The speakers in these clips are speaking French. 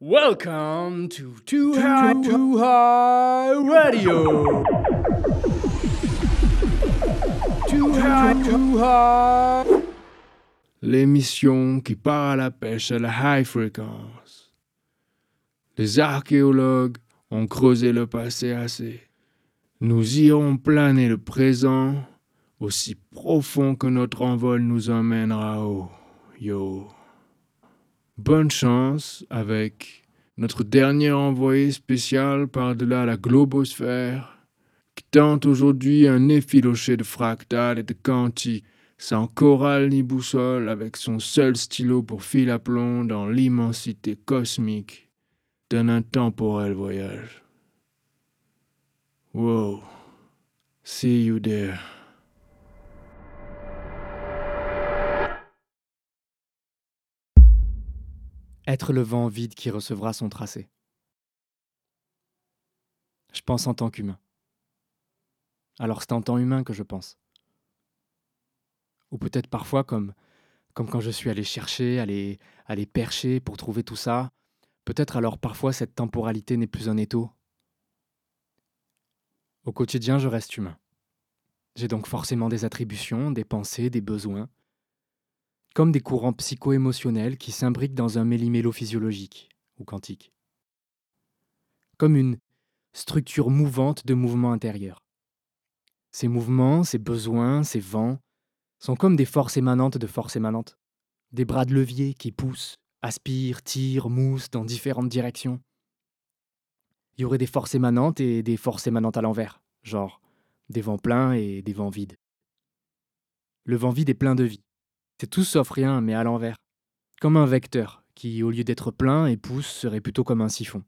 Welcome to Too High, Too High Radio. Too High, Too High. L'émission qui part à la pêche à la high fréquence. Les archéologues ont creusé le passé assez. Nous irons planer le présent aussi profond que notre envol nous emmènera haut. Yo. Bonne chance avec notre dernier envoyé spécial par-delà la globosphère, qui tente aujourd'hui un effiloché de fractales et de quantiques, sans chorale ni boussole, avec son seul stylo pour fil à plomb dans l'immensité cosmique d'un intemporel voyage. Wow. See you there. Être le vent vide qui recevra son tracé. Je pense en tant qu'humain. Alors c'est en tant humain que je pense. Ou peut-être parfois comme, comme quand je suis allé chercher, aller, aller percher pour trouver tout ça. Peut-être alors parfois cette temporalité n'est plus un étau. Au quotidien, je reste humain. J'ai donc forcément des attributions, des pensées, des besoins, comme des courants psycho-émotionnels qui s'imbriquent dans un méli-mélo physiologique ou quantique. Comme une structure mouvante de mouvements intérieurs. Ces mouvements, ces besoins, ces vents sont comme des forces émanantes de forces émanantes, des bras de levier qui poussent, aspirent, tirent, moussent dans différentes directions. Il y aurait des forces émanantes et des forces émanantes à l'envers, genre des vents pleins et des vents vides. Le vent vide est plein de vie. C'est tout sauf rien, mais à l'envers. Comme un vecteur, qui, au lieu d'être plein et pousse, serait plutôt comme un siphon.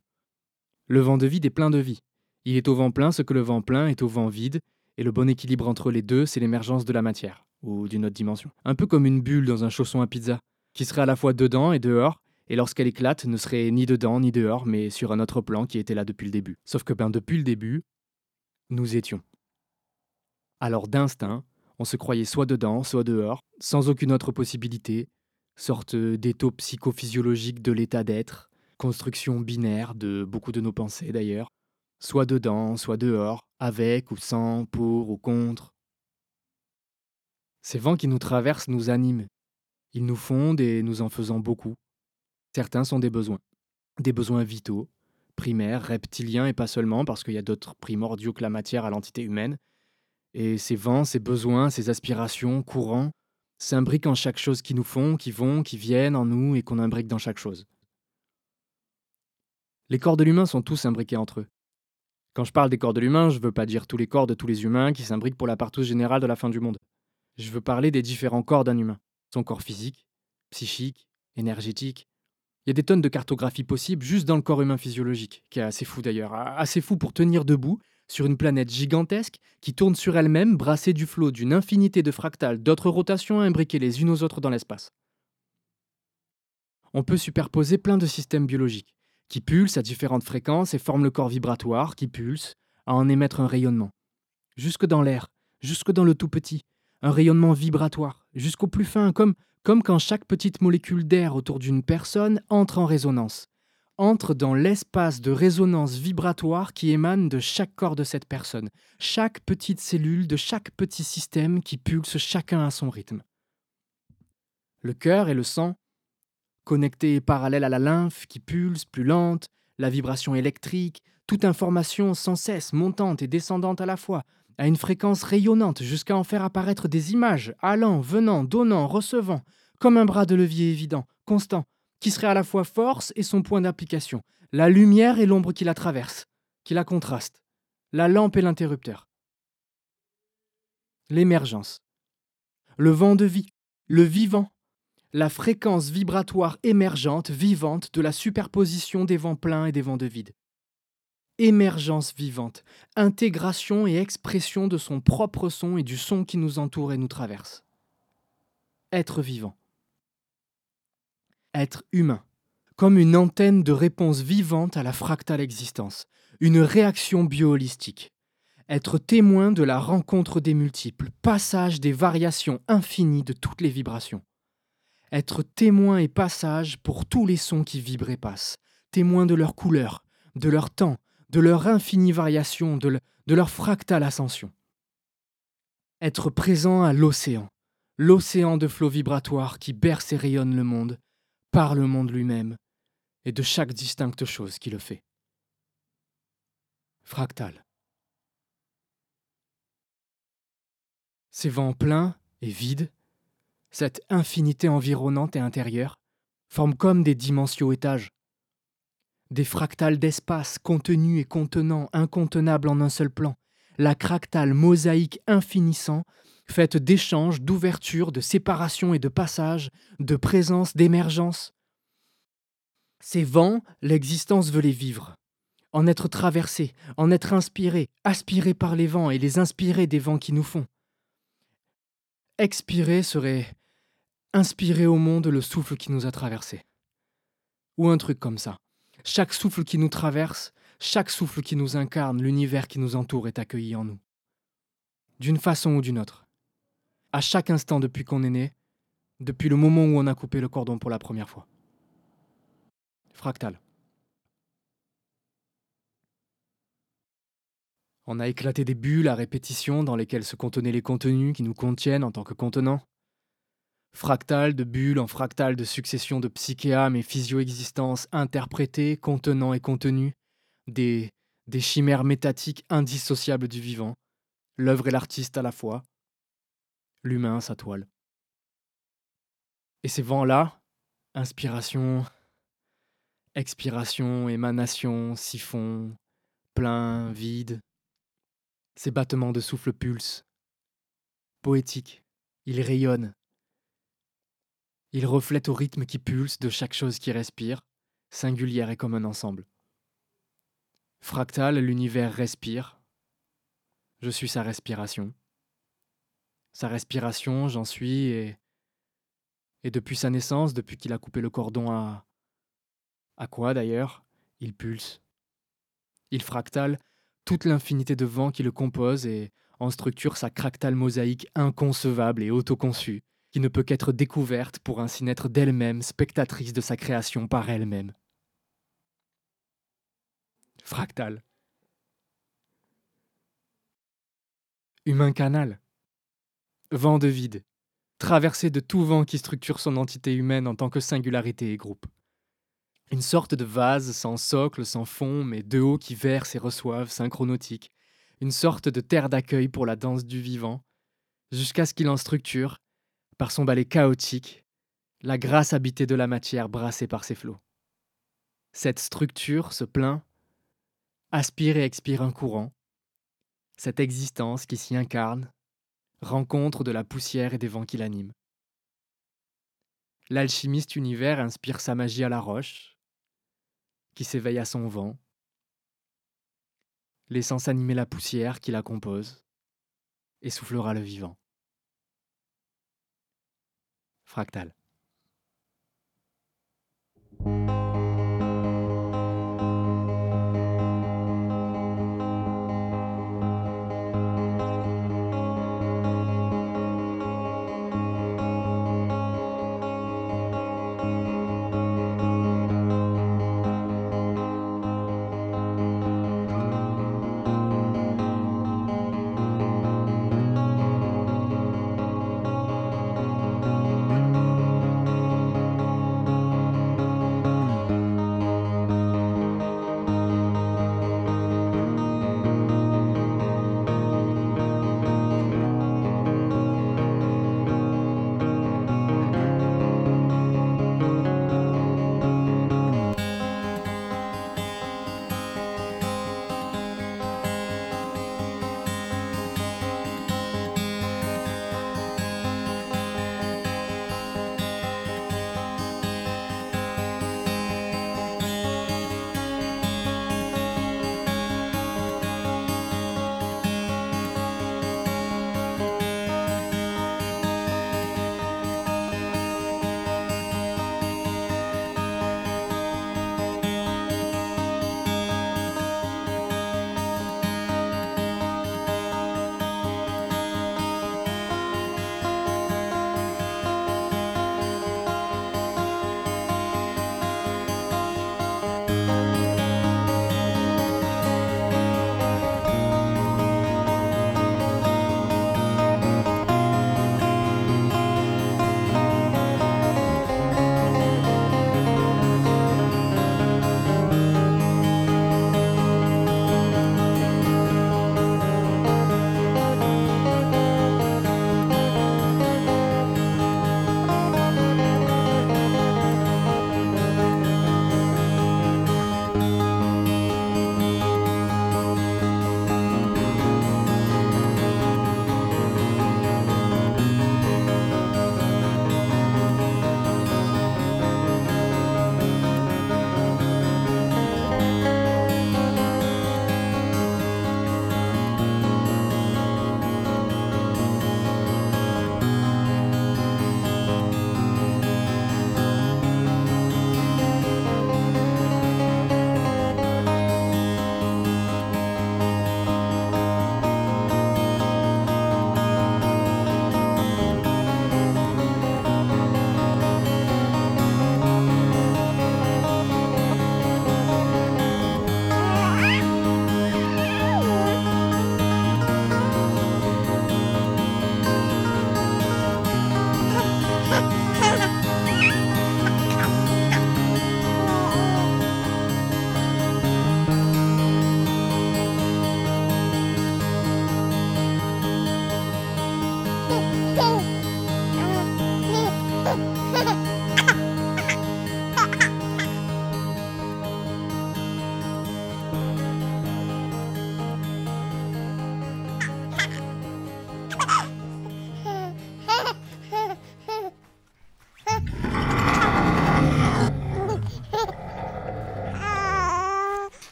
Le vent de vide est plein de vie. Il est au vent plein ce que le vent plein est au vent vide, et le bon équilibre entre les deux, c'est l'émergence de la matière, ou d'une autre dimension. Un peu comme une bulle dans un chausson à pizza, qui serait à la fois dedans et dehors, et lorsqu'elle éclate, ne serait ni dedans ni dehors, mais sur un autre plan qui était là depuis le début. Sauf que ben depuis le début, nous étions. Alors d'instinct, on se croyait soit dedans, soit dehors, sans aucune autre possibilité, sorte d'étau psychophysiologique de l'état d'être, construction binaire de beaucoup de nos pensées d'ailleurs, soit dedans, soit dehors, avec ou sans, pour ou contre. Ces vents qui nous traversent nous animent. Ils nous fondent et nous en faisons beaucoup. Certains sont des besoins. Des besoins vitaux, primaires, reptiliens et pas seulement, parce qu'il y a d'autres primordiaux que la matière à l'entité humaine, et ces vents, ces besoins, ces aspirations, courants, s'imbriquent en chaque chose qui nous font, qui vont, qui viennent en nous et qu'on imbrique dans chaque chose. Les corps de l'humain sont tous imbriqués entre eux. Quand je parle des corps de l'humain, je ne veux pas dire tous les corps de tous les humains qui s'imbriquent pour la partouche générale de la fin du monde. Je veux parler des différents corps d'un humain. Son corps physique, psychique, énergétique. Il y a des tonnes de cartographie possibles juste dans le corps humain physiologique, qui est assez fou d'ailleurs, assez fou pour tenir debout sur une planète gigantesque qui tourne sur elle-même, brassée du flot d'une infinité de fractales d'autres rotations imbriquées les unes aux autres dans l'espace. On peut superposer plein de systèmes biologiques, qui pulsent à différentes fréquences et forment le corps vibratoire qui pulse à en émettre un rayonnement. Jusque dans l'air, jusque dans le tout petit, un rayonnement vibratoire, jusqu'au plus fin, comme, comme quand chaque petite molécule d'air autour d'une personne entre en résonance, entre dans l'espace de résonance vibratoire qui émane de chaque corps de cette personne, chaque petite cellule de chaque petit système qui pulse chacun à son rythme. Le cœur et le sang, connectés et parallèles à la lymphe qui pulse plus lente, la vibration électrique, toute information sans cesse montante et descendante à la fois, à une fréquence rayonnante jusqu'à en faire apparaître des images, allant, venant, donnant, recevant, comme un bras de levier évident, constant, qui serait à la fois force et son point d'application, la lumière et l'ombre qui la traverse, qui la contraste, la lampe et l'interrupteur. L'émergence, le vent de vie, le vivant, la fréquence vibratoire émergente, vivante de la superposition des vents pleins et des vents de vide. Émergence vivante, intégration et expression de son propre son et du son qui nous entoure et nous traverse. Être vivant être humain, comme une antenne de réponse vivante à la fractale existence, une réaction bioholistique. Être témoin de la rencontre des multiples, passage des variations infinies de toutes les vibrations. être témoin et passage pour tous les sons qui vibrent et passent, témoin de leur couleur, de leur temps, de leur infinie variation, de, de leur fractale ascension. Être présent à l'océan, l'océan de flots vibratoires qui berce et rayonne le monde, par le monde lui-même, et de chaque distincte chose qui le fait. Fractal. Ces vents pleins et vides, cette infinité environnante et intérieure, forment comme des dimensions étages, des fractales d'espace contenus et contenants, incontenables en un seul plan, la cractale mosaïque infinissant, faite d'échanges, d'ouverture, de séparation et de passage, de présence, d'émergence. Ces vents, l'existence veut les vivre, en être traversés, en être inspirés, aspirés par les vents et les inspirés des vents qui nous font. Expirer serait inspirer au monde le souffle qui nous a traversés. Ou un truc comme ça. Chaque souffle qui nous traverse, chaque souffle qui nous incarne, l'univers qui nous entoure est accueilli en nous. D'une façon ou d'une autre. À chaque instant depuis qu'on est né, depuis le moment où on a coupé le cordon pour la première fois. Fractal. On a éclaté des bulles à répétition dans lesquelles se contenaient les contenus qui nous contiennent en tant que contenants fractal de bulles en fractal de succession de psychéames et physio-existences interprétées, contenant et contenues, des, des chimères métatiques indissociables du vivant, l'œuvre et l'artiste à la fois, l'humain sa toile. Et ces vents-là, inspiration, expiration, émanation, siphon, plein, vide, ces battements de souffle pulse, poétiques, ils rayonnent, il reflète au rythme qui pulse de chaque chose qui respire, singulière et comme un ensemble. Fractal, l'univers respire. Je suis sa respiration. Sa respiration, j'en suis, et, et depuis sa naissance, depuis qu'il a coupé le cordon à... À quoi d'ailleurs Il pulse. Il fractale toute l'infinité de vents qui le composent et en structure sa cractale mosaïque inconcevable et autoconçue, qui ne peut qu'être découverte pour ainsi naître d'elle-même, spectatrice de sa création par elle-même. Fractal. Humain canal. Vent de vide. Traversé de tout vent qui structure son entité humaine en tant que singularité et groupe. Une sorte de vase sans socle, sans fond, mais de haut qui verse et reçoive, synchronautique. Une sorte de terre d'accueil pour la danse du vivant, jusqu'à ce qu'il en structure, par son balai chaotique, la grâce habitée de la matière brassée par ses flots. Cette structure se plaint, aspire et expire un courant, cette existence qui s'y incarne, rencontre de la poussière et des vents qui l'animent. L'alchimiste univers inspire sa magie à la roche, qui s'éveille à son vent, laissant s'animer la poussière qui la compose, et soufflera le vivant. Fractal.